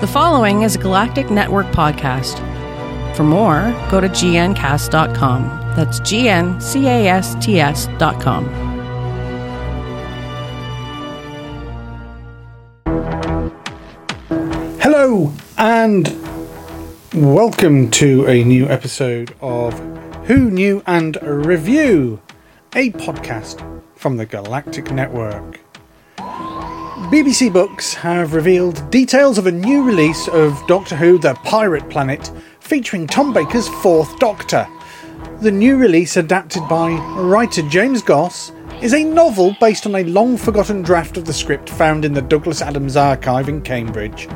The following is a Galactic Network podcast. For more, go to gncasts.com. That's G-N-C-A-S-T-S.com. Hello and welcome to a new episode of Who Knew and Review, a podcast from the Galactic Network. BBC Books have revealed details of a new release of Doctor Who The Pirate Planet featuring Tom Baker's Fourth Doctor. The new release, adapted by writer James Goss, is a novel based on a long forgotten draft of the script found in the Douglas Adams Archive in Cambridge.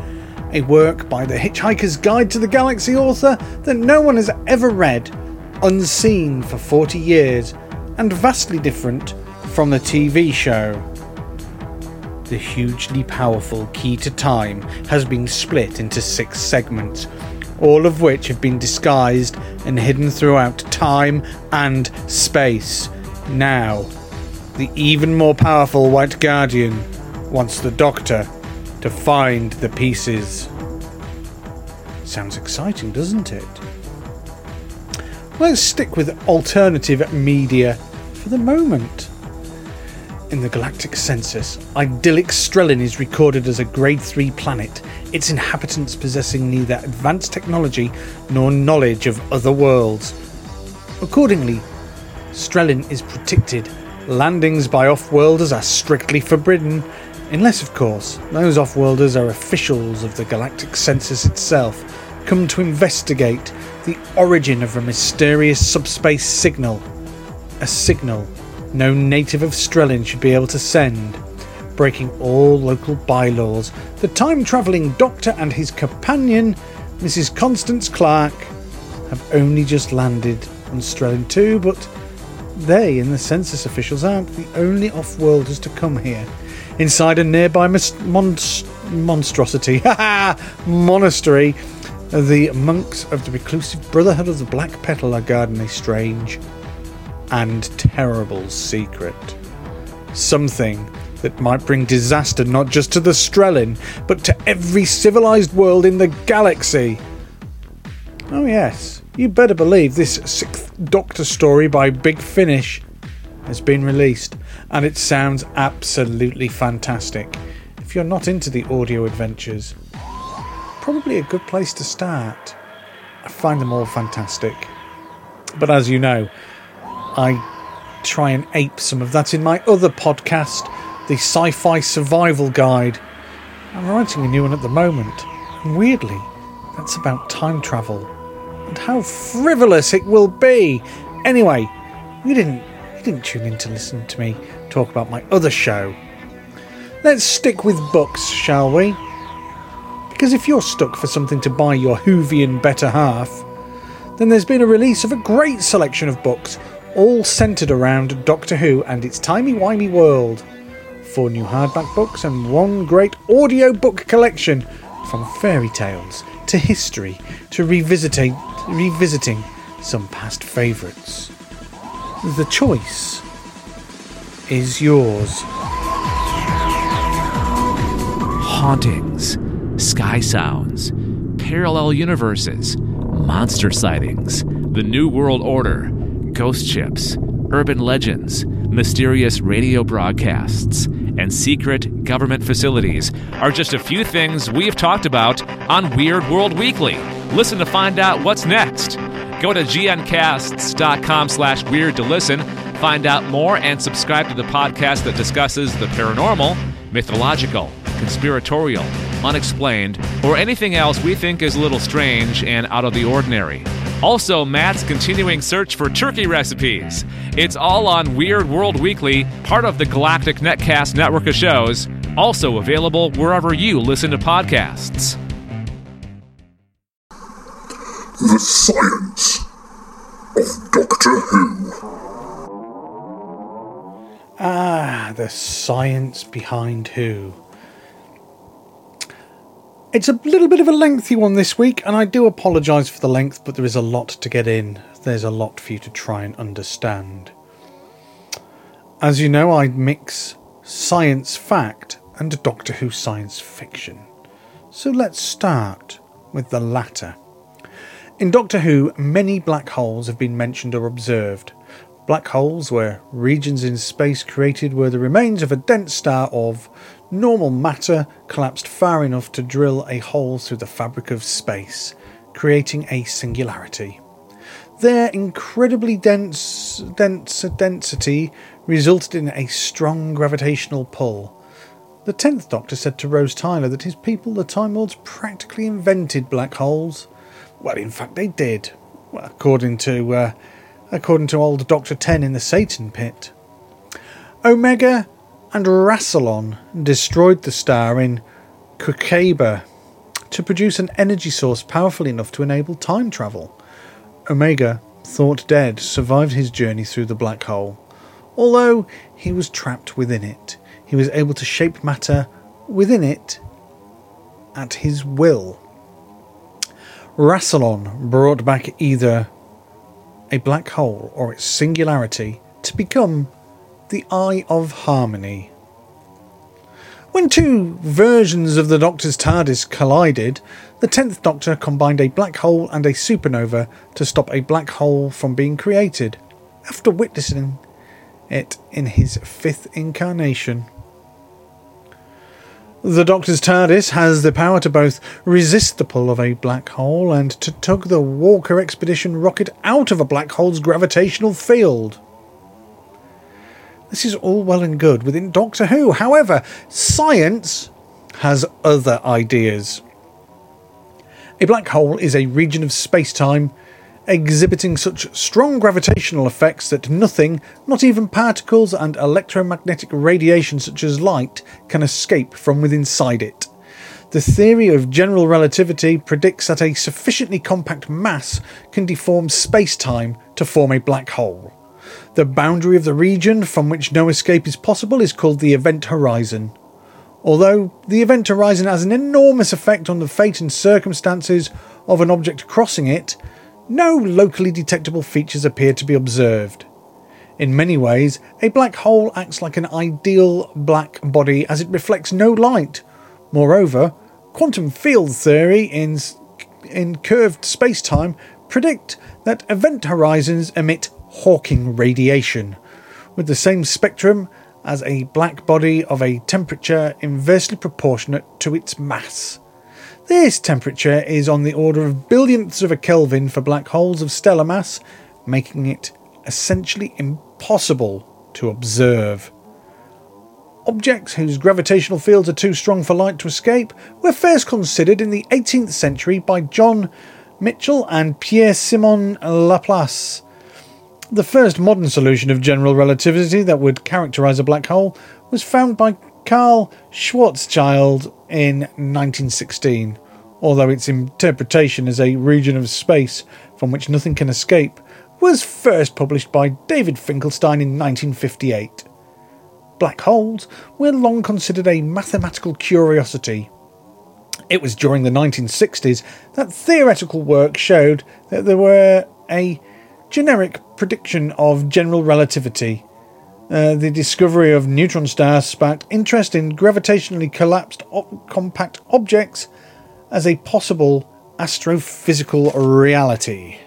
A work by the Hitchhiker's Guide to the Galaxy author that no one has ever read, unseen for 40 years, and vastly different from the TV show. The hugely powerful Key to Time has been split into six segments, all of which have been disguised and hidden throughout time and space. Now, the even more powerful White Guardian wants the Doctor to find the pieces. Sounds exciting, doesn't it? Let's stick with alternative media for the moment. In the galactic census, idyllic Strelin is recorded as a Grade 3 planet, its inhabitants possessing neither advanced technology nor knowledge of other worlds. Accordingly, Strelin is protected. Landings by off-worlders are strictly forbidden, unless, of course, those off-worlders are officials of the galactic census itself, come to investigate the origin of a mysterious subspace signal. A signal no native of Strelin should be able to send, breaking all local bylaws. The time travelling doctor and his companion, Mrs. Constance Clark, have only just landed on Strelin 2, but they and the census officials aren't the only off worlders to come here. Inside a nearby mis- monst- monstrosity, monastery, the monks of the reclusive Brotherhood of the Black Petal are guarding a strange and terrible secret. Something that might bring disaster not just to the Strelin, but to every civilized world in the galaxy. Oh, yes, you better believe this Sixth Doctor story by Big Finish has been released, and it sounds absolutely fantastic. If you're not into the audio adventures, probably a good place to start. I find them all fantastic. But as you know, I try and ape some of that in my other podcast, the Sci Fi Survival Guide. I'm writing a new one at the moment, weirdly, that's about time travel and how frivolous it will be. Anyway, you didn't you didn't tune in to listen to me talk about my other show. Let's stick with books, shall we? Because if you're stuck for something to buy your Whovian better half, then there's been a release of a great selection of books all centered around Doctor Who and its timey-wimey world. Four new hardback books and one great audio book collection from fairy tales to history to revisiting, revisiting some past favourites. The choice is yours. hauntings, sky sounds, parallel universes, monster sightings, the New World Order, ghost ships, urban legends, mysterious radio broadcasts, and secret government facilities are just a few things we've talked about on Weird World Weekly. Listen to find out what's next. Go to gncasts.com slash weird to listen, find out more, and subscribe to the podcast that discusses the paranormal, mythological, conspiratorial, unexplained, or anything else we think is a little strange and out of the ordinary. Also, Matt's continuing search for turkey recipes. It's all on Weird World Weekly, part of the Galactic Netcast network of shows, also available wherever you listen to podcasts. The science of Doctor Who. Ah, the science behind Who. It's a little bit of a lengthy one this week, and I do apologise for the length, but there is a lot to get in. There's a lot for you to try and understand. As you know, I mix science fact and Doctor Who science fiction. So let's start with the latter. In Doctor Who, many black holes have been mentioned or observed. Black holes were regions in space created where the remains of a dense star of normal matter collapsed far enough to drill a hole through the fabric of space, creating a singularity. Their incredibly dense, dense density resulted in a strong gravitational pull. The Tenth Doctor said to Rose Tyler that his people, the Time Lords, practically invented black holes. Well, in fact, they did, according to uh, according to old Doctor Ten in the Satan Pit. Omega and Rassilon destroyed the star in Qqaba to produce an energy source powerful enough to enable time travel. Omega, thought dead, survived his journey through the black hole. Although he was trapped within it, he was able to shape matter within it at his will. Rassilon brought back either a black hole or its singularity to become the Eye of Harmony. When two versions of the Doctor's TARDIS collided, the Tenth Doctor combined a black hole and a supernova to stop a black hole from being created, after witnessing it in his fifth incarnation. The Doctor's TARDIS has the power to both resist the pull of a black hole and to tug the Walker expedition rocket out of a black hole's gravitational field. This is all well and good within Doctor Who. However, science has other ideas. A black hole is a region of space time exhibiting such strong gravitational effects that nothing, not even particles and electromagnetic radiation such as light, can escape from within it. The theory of general relativity predicts that a sufficiently compact mass can deform space time to form a black hole. The boundary of the region from which no escape is possible is called the event horizon. Although the event horizon has an enormous effect on the fate and circumstances of an object crossing it, no locally detectable features appear to be observed. In many ways, a black hole acts like an ideal black body as it reflects no light. Moreover, quantum field theory in, in curved spacetime predict that event horizons emit Hawking radiation, with the same spectrum as a black body of a temperature inversely proportionate to its mass. This temperature is on the order of billionths of a Kelvin for black holes of stellar mass, making it essentially impossible to observe. Objects whose gravitational fields are too strong for light to escape were first considered in the 18th century by John Michell and Pierre Simon Laplace the first modern solution of general relativity that would characterize a black hole was found by Karl Schwarzschild in 1916, although its interpretation as a region of space from which nothing can escape was first published by David Finkelstein in 1958. Black holes were long considered a mathematical curiosity. It was during the 1960s that theoretical work showed that there were a generic prediction of general relativity. Uh, the discovery of neutron stars sparked interest in gravitationally collapsed op- compact objects as a possible astrophysical reality.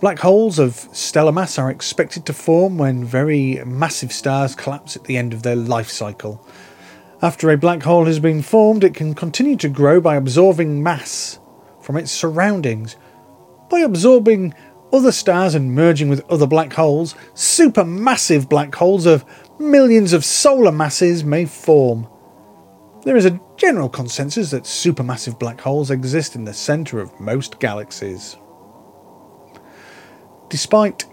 Black holes of stellar mass are expected to form when very massive stars collapse at the end of their life cycle. After a black hole has been formed, it can continue to grow by absorbing mass from its surroundings, by absorbing other stars and merging with other black holes, supermassive black holes of millions of solar masses may form. There is a general consensus that supermassive black holes exist in the centre of most galaxies. Despite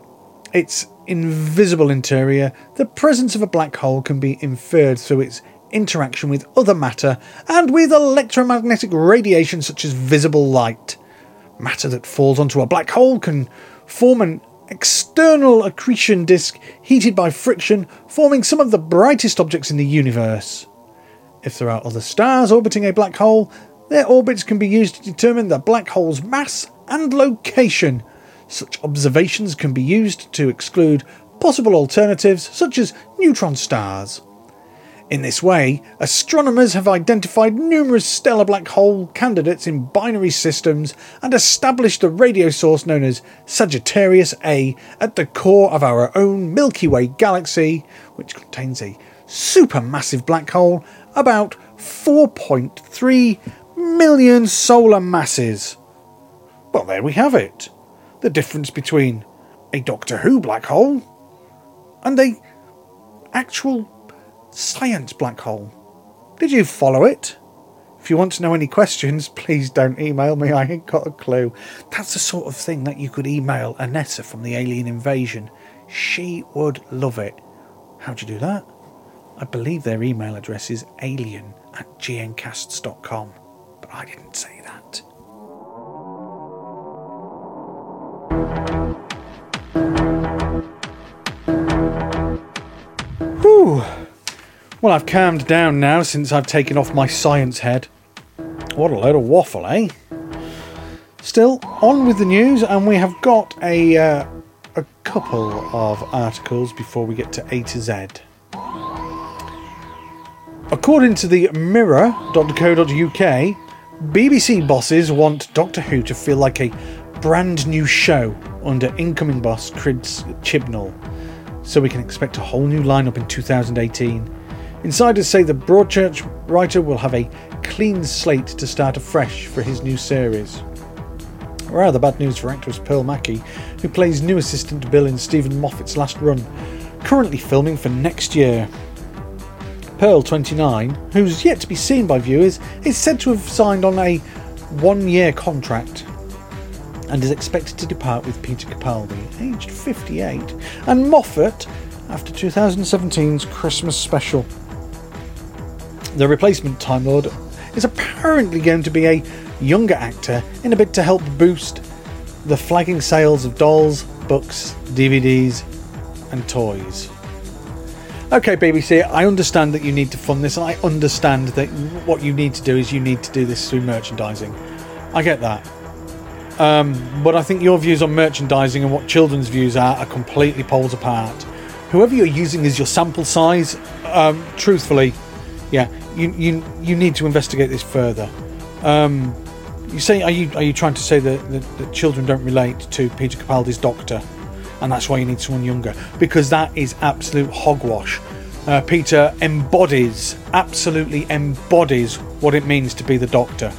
its invisible interior, the presence of a black hole can be inferred through its interaction with other matter and with electromagnetic radiation such as visible light. Matter that falls onto a black hole can form an external accretion disk heated by friction, forming some of the brightest objects in the universe. If there are other stars orbiting a black hole, their orbits can be used to determine the black hole's mass and location. Such observations can be used to exclude possible alternatives such as neutron stars. In this way, astronomers have identified numerous stellar black hole candidates in binary systems and established the radio source known as Sagittarius A at the core of our own Milky Way galaxy, which contains a supermassive black hole about 4.3 million solar masses. Well, there we have it. The difference between a Doctor Who black hole and a actual science black hole. Did you follow it? If you want to know any questions, please don't email me. I ain't got a clue. That's the sort of thing that you could email Anessa from the Alien Invasion. She would love it. How'd you do that? I believe their email address is alien at gncasts.com, but I didn't say that. Whew. Well, I've calmed down now since I've taken off my science head. What a load of waffle, eh? Still, on with the news, and we have got a, uh, a couple of articles before we get to A to Z. According to the mirror.co.uk, BBC bosses want Doctor Who to feel like a brand new show under incoming boss Chris Chibnall, so we can expect a whole new lineup in 2018. Insiders say the Broadchurch writer will have a clean slate to start afresh for his new series. Rather bad news for actress Pearl Mackie, who plays new assistant Bill in Steven Moffat's last run, currently filming for next year. Pearl 29, who's yet to be seen by viewers, is said to have signed on a one year contract and is expected to depart with Peter Capaldi, aged 58, and Moffat after 2017's Christmas special. The replacement Time Lord is apparently going to be a younger actor in a bid to help boost the flagging sales of dolls, books, DVDs, and toys. Okay, BBC, I understand that you need to fund this, and I understand that what you need to do is you need to do this through merchandising. I get that. Um, but I think your views on merchandising and what children's views are are completely poles apart. Whoever you're using as your sample size, um, truthfully, yeah, you, you you need to investigate this further. Um, you say, are you are you trying to say that, that, that children don't relate to Peter Capaldi's Doctor, and that's why you need someone younger? Because that is absolute hogwash. Uh, Peter embodies, absolutely embodies what it means to be the Doctor.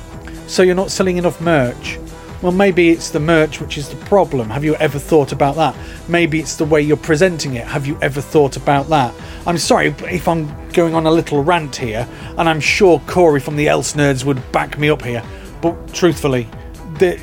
So you're not selling enough merch. Well, maybe it's the merch which is the problem. Have you ever thought about that? Maybe it's the way you're presenting it. Have you ever thought about that? I'm sorry if I'm going on a little rant here, and I'm sure Corey from the Else Nerds would back me up here. But truthfully, the,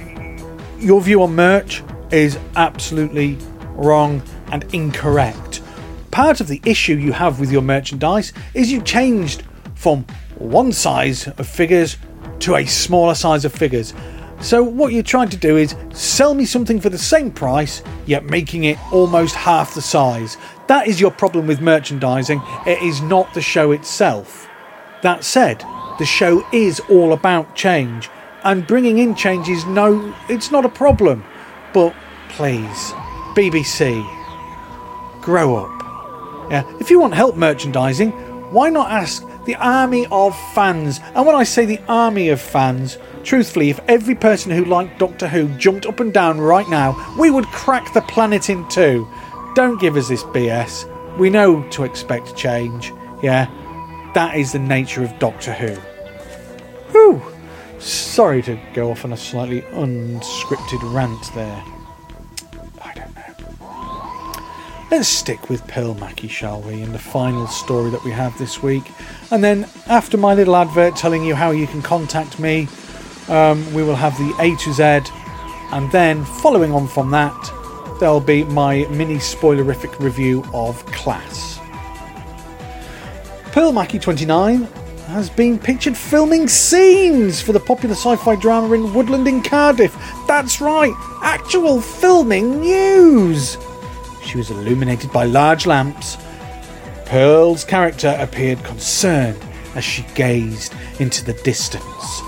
your view on merch is absolutely wrong and incorrect. Part of the issue you have with your merchandise is you changed from one size of figures to a smaller size of figures. So, what you're trying to do is sell me something for the same price, yet making it almost half the size. That is your problem with merchandising. It is not the show itself. That said, the show is all about change, and bringing in change is no, it's not a problem. But please, BBC, grow up. Yeah, if you want help merchandising, why not ask the army of fans? And when I say the army of fans, truthfully, if every person who liked Doctor Who jumped up and down right now, we would crack the planet in two. Don't give us this BS. We know to expect change. Yeah, that is the nature of Doctor Who. Whew. Sorry to go off on a slightly unscripted rant there. Let's stick with Pearl Mackie, shall we, in the final story that we have this week. And then, after my little advert telling you how you can contact me, um, we will have the A to Z. And then, following on from that, there'll be my mini spoilerific review of Class. Pearl Mackie 29 has been pictured filming scenes for the popular sci fi drama in Woodland in Cardiff. That's right, actual filming news! She was illuminated by large lamps. Pearl's character appeared concerned as she gazed into the distance.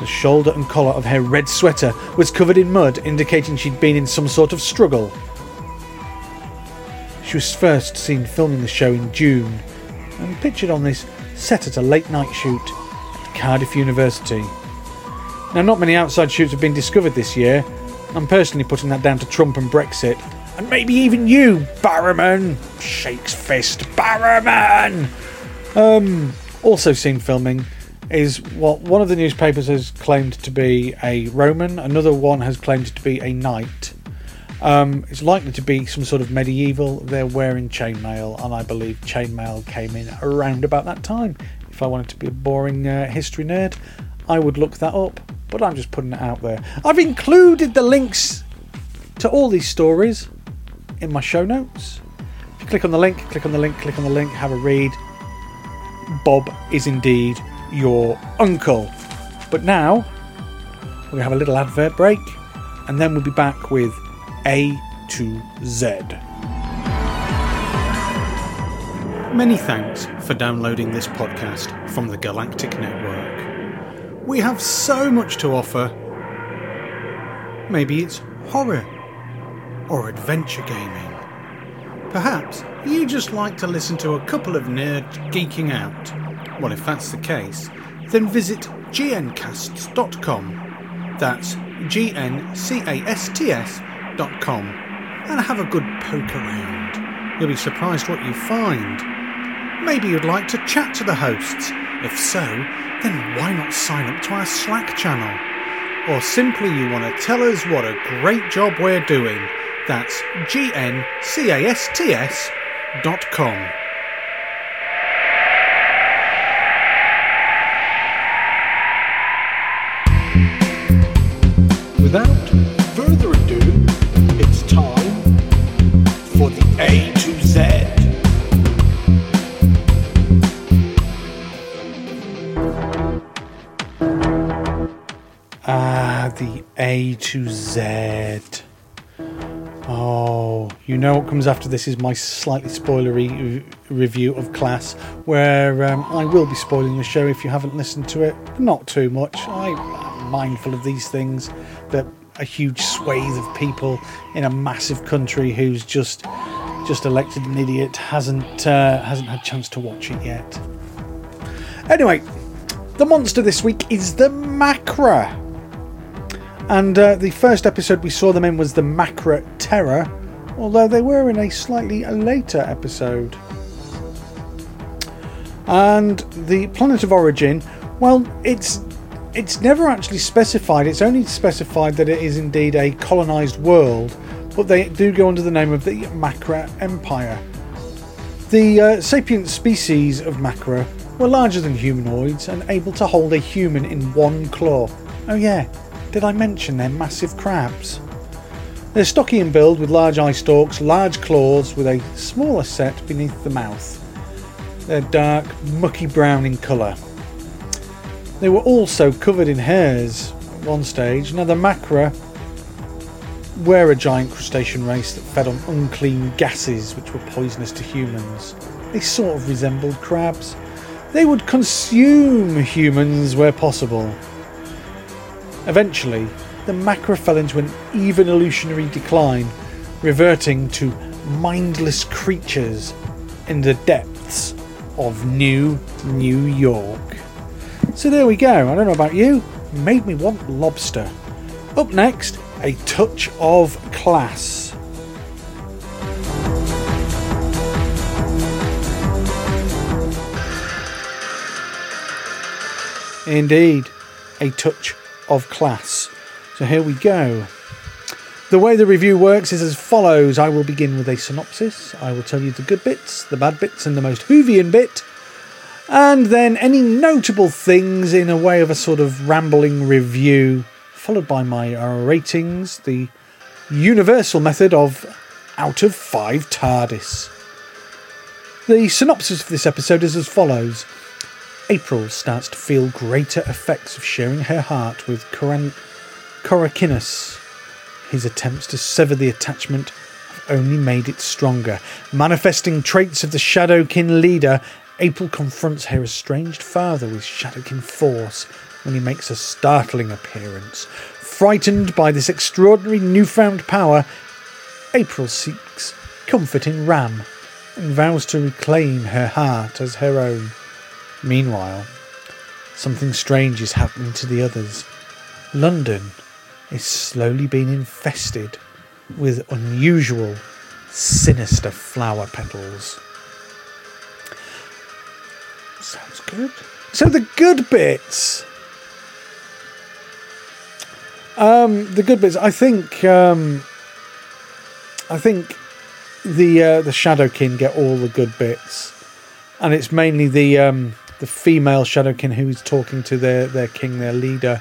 The shoulder and collar of her red sweater was covered in mud, indicating she'd been in some sort of struggle. She was first seen filming the show in June and pictured on this set at a late night shoot at Cardiff University. Now, not many outside shoots have been discovered this year. I'm personally putting that down to Trump and Brexit, and maybe even you, Barrowman! Shakes fist, Barrowman! Um, also seen filming is what one of the newspapers has claimed to be a Roman, another one has claimed to be a knight. Um, it's likely to be some sort of medieval. They're wearing chainmail, and I believe chainmail came in around about that time. If I wanted to be a boring uh, history nerd, I would look that up, but I'm just putting it out there. I've included the links to all these stories in my show notes. If you click on the link, click on the link, click on the link, have a read. Bob is indeed your uncle. But now, we're going to have a little advert break, and then we'll be back with A to Z. Many thanks for downloading this podcast from the Galactic Network. We have so much to offer. Maybe it's horror or adventure gaming. Perhaps you just like to listen to a couple of nerds geeking out. Well, if that's the case, then visit gncasts.com. That's G N C A S T S.com and have a good poke around. You'll be surprised what you find. Maybe you'd like to chat to the hosts. If so, then why not sign up to our Slack channel? Or simply you want to tell us what a great job we're doing. That's gncasts.com. Without you know what comes after this is my slightly spoilery re- review of Class, where um, I will be spoiling the show if you haven't listened to it. Not too much. I, I'm mindful of these things that a huge swathe of people in a massive country who's just just elected an idiot hasn't uh, hasn't had chance to watch it yet. Anyway, the monster this week is the Macra. And uh, the first episode we saw them in was the Macra Terror, although they were in a slightly later episode. And the planet of origin, well, it's it's never actually specified. It's only specified that it is indeed a colonized world, but they do go under the name of the Macra Empire. The uh, sapient species of Macra were larger than humanoids and able to hold a human in one claw. Oh yeah, did I mention they're massive crabs? They're stocky in build with large eye stalks, large claws with a smaller set beneath the mouth. They're dark, mucky brown in colour. They were also covered in hairs at one stage. Now, the Macra were a giant crustacean race that fed on unclean gases which were poisonous to humans. They sort of resembled crabs. They would consume humans where possible. Eventually, the Macra fell into an even evolutionary decline, reverting to mindless creatures in the depths of New New York. So there we go. I don't know about you, made me want lobster. Up next, a touch of class. Indeed, a touch of class. So here we go. The way the review works is as follows I will begin with a synopsis. I will tell you the good bits, the bad bits, and the most Whovian bit. And then any notable things in a way of a sort of rambling review, followed by my ratings, the universal method of out of five TARDIS. The synopsis of this episode is as follows April starts to feel greater effects of sharing her heart with Coran- Corakinus. His attempts to sever the attachment have only made it stronger. Manifesting traits of the Shadowkin leader, April confronts her estranged father with Shadowkin force when he makes a startling appearance. Frightened by this extraordinary newfound power, April seeks comfort in Ram, and vows to reclaim her heart as her own. Meanwhile, something strange is happening to the others. London is slowly being infested with unusual, sinister flower petals. Sounds good. So the good bits. Um, the good bits. I think. Um, I think the uh, the Shadowkin get all the good bits, and it's mainly the um, the female Shadowkin who's talking to their their king, their leader.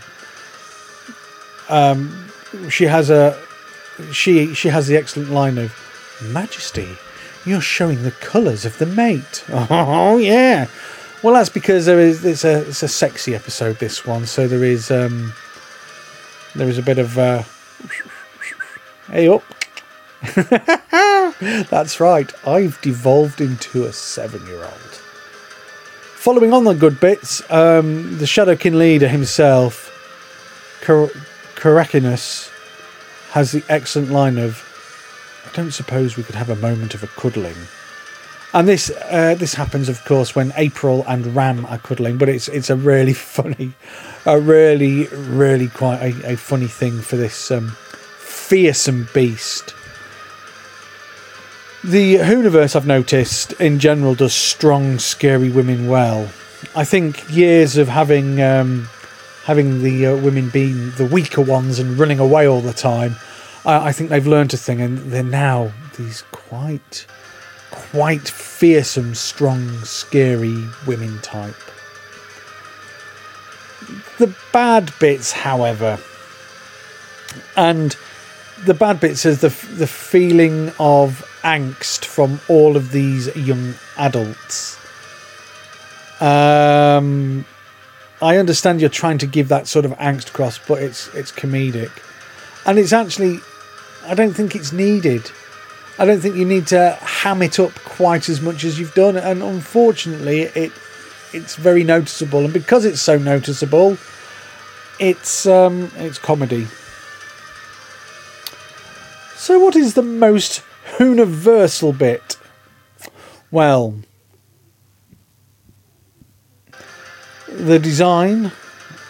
Um, she has a she she has the excellent line of Majesty, you're showing the colours of the mate. Oh yeah. Well, that's because there is it's a it's a sexy episode this one, so there is um there is a bit of uh, hey up. that's right. I've devolved into a seven-year-old. Following on the good bits, um, the Shadowkin leader himself, Kar- Corakinus, has the excellent line of, "I don't suppose we could have a moment of a cuddling." And this uh, this happens, of course, when April and Ram are cuddling. But it's it's a really funny, a really really quite a, a funny thing for this um, fearsome beast. The Whoniverse, I've noticed, in general, does strong, scary women well. I think years of having um, having the uh, women being the weaker ones and running away all the time, I, I think they've learned a thing, and they're now these quite quite fearsome, strong, scary women type. The bad bits, however, and the bad bits is the the feeling of angst from all of these young adults. Um, I understand you're trying to give that sort of angst across, but it's it's comedic, and it's actually, I don't think it's needed. I don't think you need to ham it up quite as much as you've done, and unfortunately, it it's very noticeable, and because it's so noticeable, it's um, it's comedy. So, what is the most universal bit? Well, the design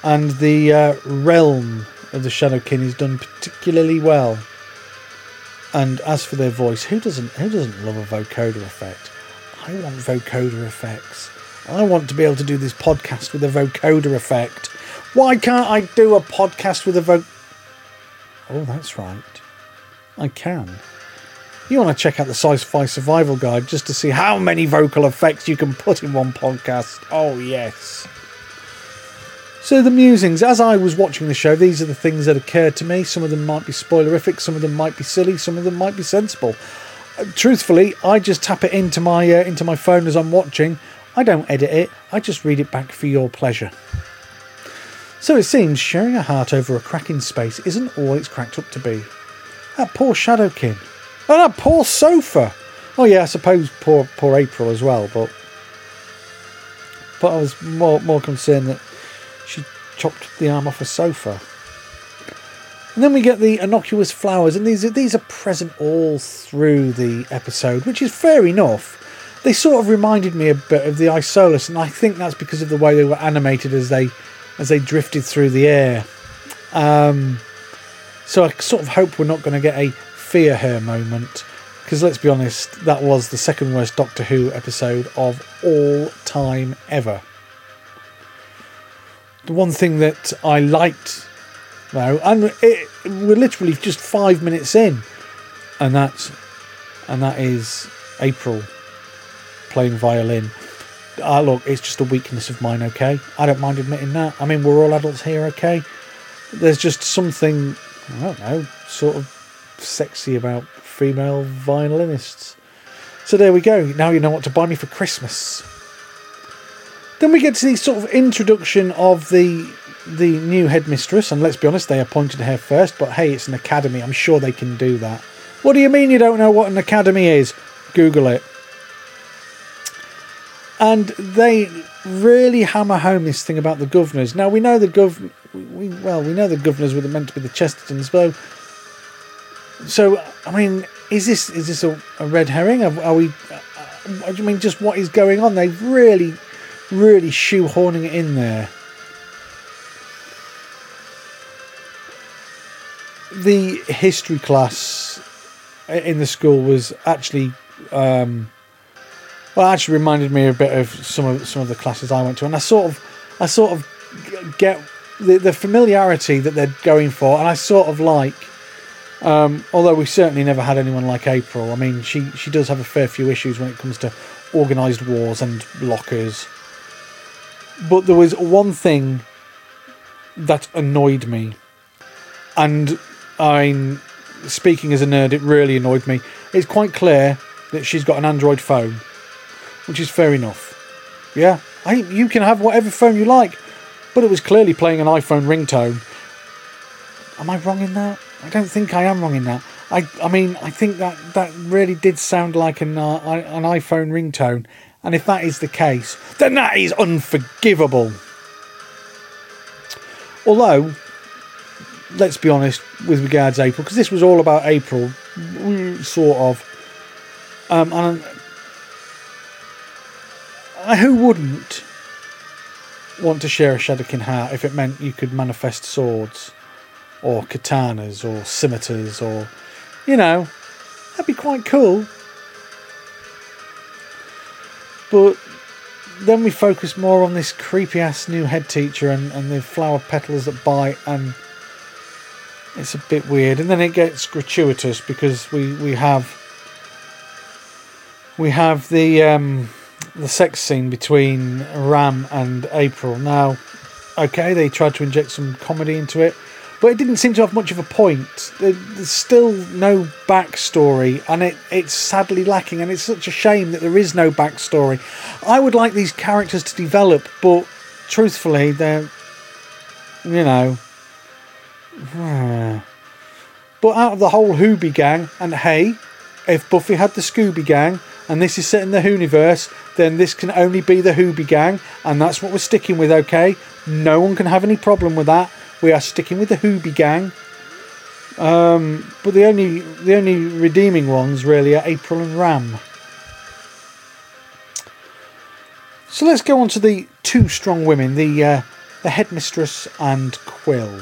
and the uh, realm of the Shadowkin is done particularly well. And as for their voice, who doesn't who doesn't love a vocoder effect? I want vocoder effects. I want to be able to do this podcast with a vocoder effect. Why can't I do a podcast with a voc? Oh, that's right. I can. You want to check out the Sci-Fi Survival Guide just to see how many vocal effects you can put in one podcast. Oh yes. So the musings, as I was watching the show, these are the things that occurred to me. Some of them might be spoilerific, some of them might be silly, some of them might be sensible. Uh, truthfully, I just tap it into my uh, into my phone as I'm watching. I don't edit it. I just read it back for your pleasure. So it seems sharing a heart over a crack in space isn't all it's cracked up to be. That poor Shadowkin. Oh, that poor sofa. Oh yeah, I suppose poor poor April as well, but but I was more more concerned that she chopped the arm off a sofa. And then we get the innocuous flowers, and these are, these are present all through the episode, which is fair enough. They sort of reminded me a bit of the Isolus, and I think that's because of the way they were animated as they as they drifted through the air. Um, so I sort of hope we're not going to get a fear her moment, because let's be honest, that was the second worst Doctor Who episode of all time ever. The one thing that I liked, though, and it, we're literally just five minutes in, and that's and that is April playing violin. Ah, look, it's just a weakness of mine, okay? I don't mind admitting that. I mean, we're all adults here, okay? There's just something, I don't know, sort of sexy about female violinists. So there we go. Now you know what to buy me for Christmas. Then we get to the sort of introduction of the the new headmistress, and let's be honest, they appointed her first, but hey, it's an academy. I'm sure they can do that. What do you mean you don't know what an academy is? Google it. And they really hammer home this thing about the governors. Now we know the gov, we well we know the governors were meant to be the Chestertons, but so I mean, is this is this a, a red herring? Are, are we uh, uh, I mean, just what is going on? They've really, really shoehorning it in there. The history class in the school was actually, um, well, actually reminded me a bit of some of some of the classes I went to, and I sort of, I sort of get the the familiarity that they're going for, and I sort of like. Um, although we certainly never had anyone like April. I mean, she she does have a fair few issues when it comes to organised wars and lockers. But there was one thing that annoyed me, and I'm speaking as a nerd. It really annoyed me. It's quite clear that she's got an Android phone, which is fair enough. Yeah, I you can have whatever phone you like, but it was clearly playing an iPhone ringtone. Am I wrong in that? I don't think I am wrong in that. I, I mean, I think that that really did sound like an uh, an iPhone ringtone, and if that is the case, then that is unforgivable. Although, let's be honest with regards April, because this was all about April, sort of. Um, and I, who wouldn't want to share a Shadowkin heart if it meant you could manifest swords, or katanas, or scimitars, or you know, that'd be quite cool. But then we focus more on this creepy ass new head teacher and, and the flower petals that bite, and it's a bit weird. And then it gets gratuitous because we, we have we have the um, the sex scene between Ram and April. Now, okay, they tried to inject some comedy into it, but it didn't seem to have much of a point. There's still no backstory, and it, it's sadly lacking, and it's such a shame that there is no backstory. I would like these characters to develop, but truthfully, they're, you know. But out of the whole Hoobie gang, and hey, if Buffy had the Scooby gang, and this is set in the Whoniverse, then this can only be the Hoobie gang, and that's what we're sticking with, okay? No one can have any problem with that. We are sticking with the Hoobie gang. Um, but the only the only redeeming ones really are April and Ram. So let's go on to the two strong women, the uh, the headmistress and Quill.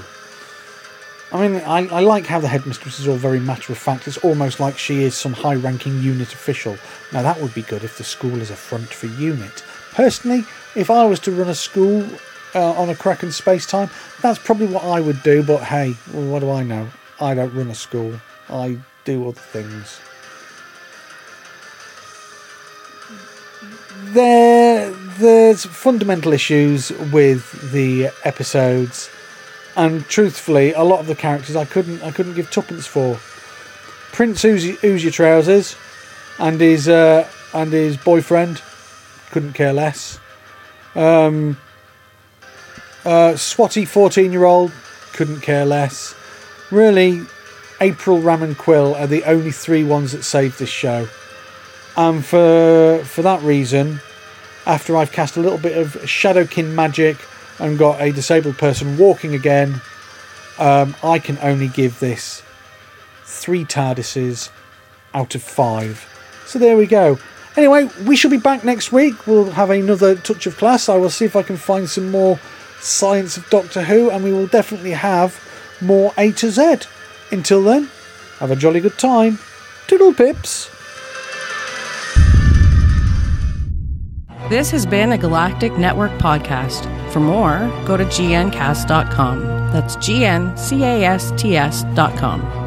I mean, I, I like how the headmistress is all very matter of fact. It's almost like she is some high ranking unit official. Now, that would be good if the school is a front for unit. Personally, if I was to run a school uh, on a Kraken space time, that's probably what I would do. But hey, what do I know? I don't run a school, I do other things. There, there's fundamental issues with the episodes and truthfully, a lot of the characters I couldn't I couldn't give tuppence for. Prince Oozy, Oozy Trousers and his uh, and his boyfriend couldn't care less. Um, uh, Swatty fourteen year old couldn't care less. Really, April, Ram, and Quill are the only three ones that saved this show, and for for that reason, after I've cast a little bit of Shadowkin magic and got a disabled person walking again, um, I can only give this three TARDISes out of five. So there we go. Anyway, we shall be back next week. We'll have another touch of class. I will see if I can find some more science of Doctor Who, and we will definitely have more A to Z. Until then, have a jolly good time. Toodle pips. This has been a Galactic Network podcast. For more, go to gncasts.com. That's G N C A S T S.com.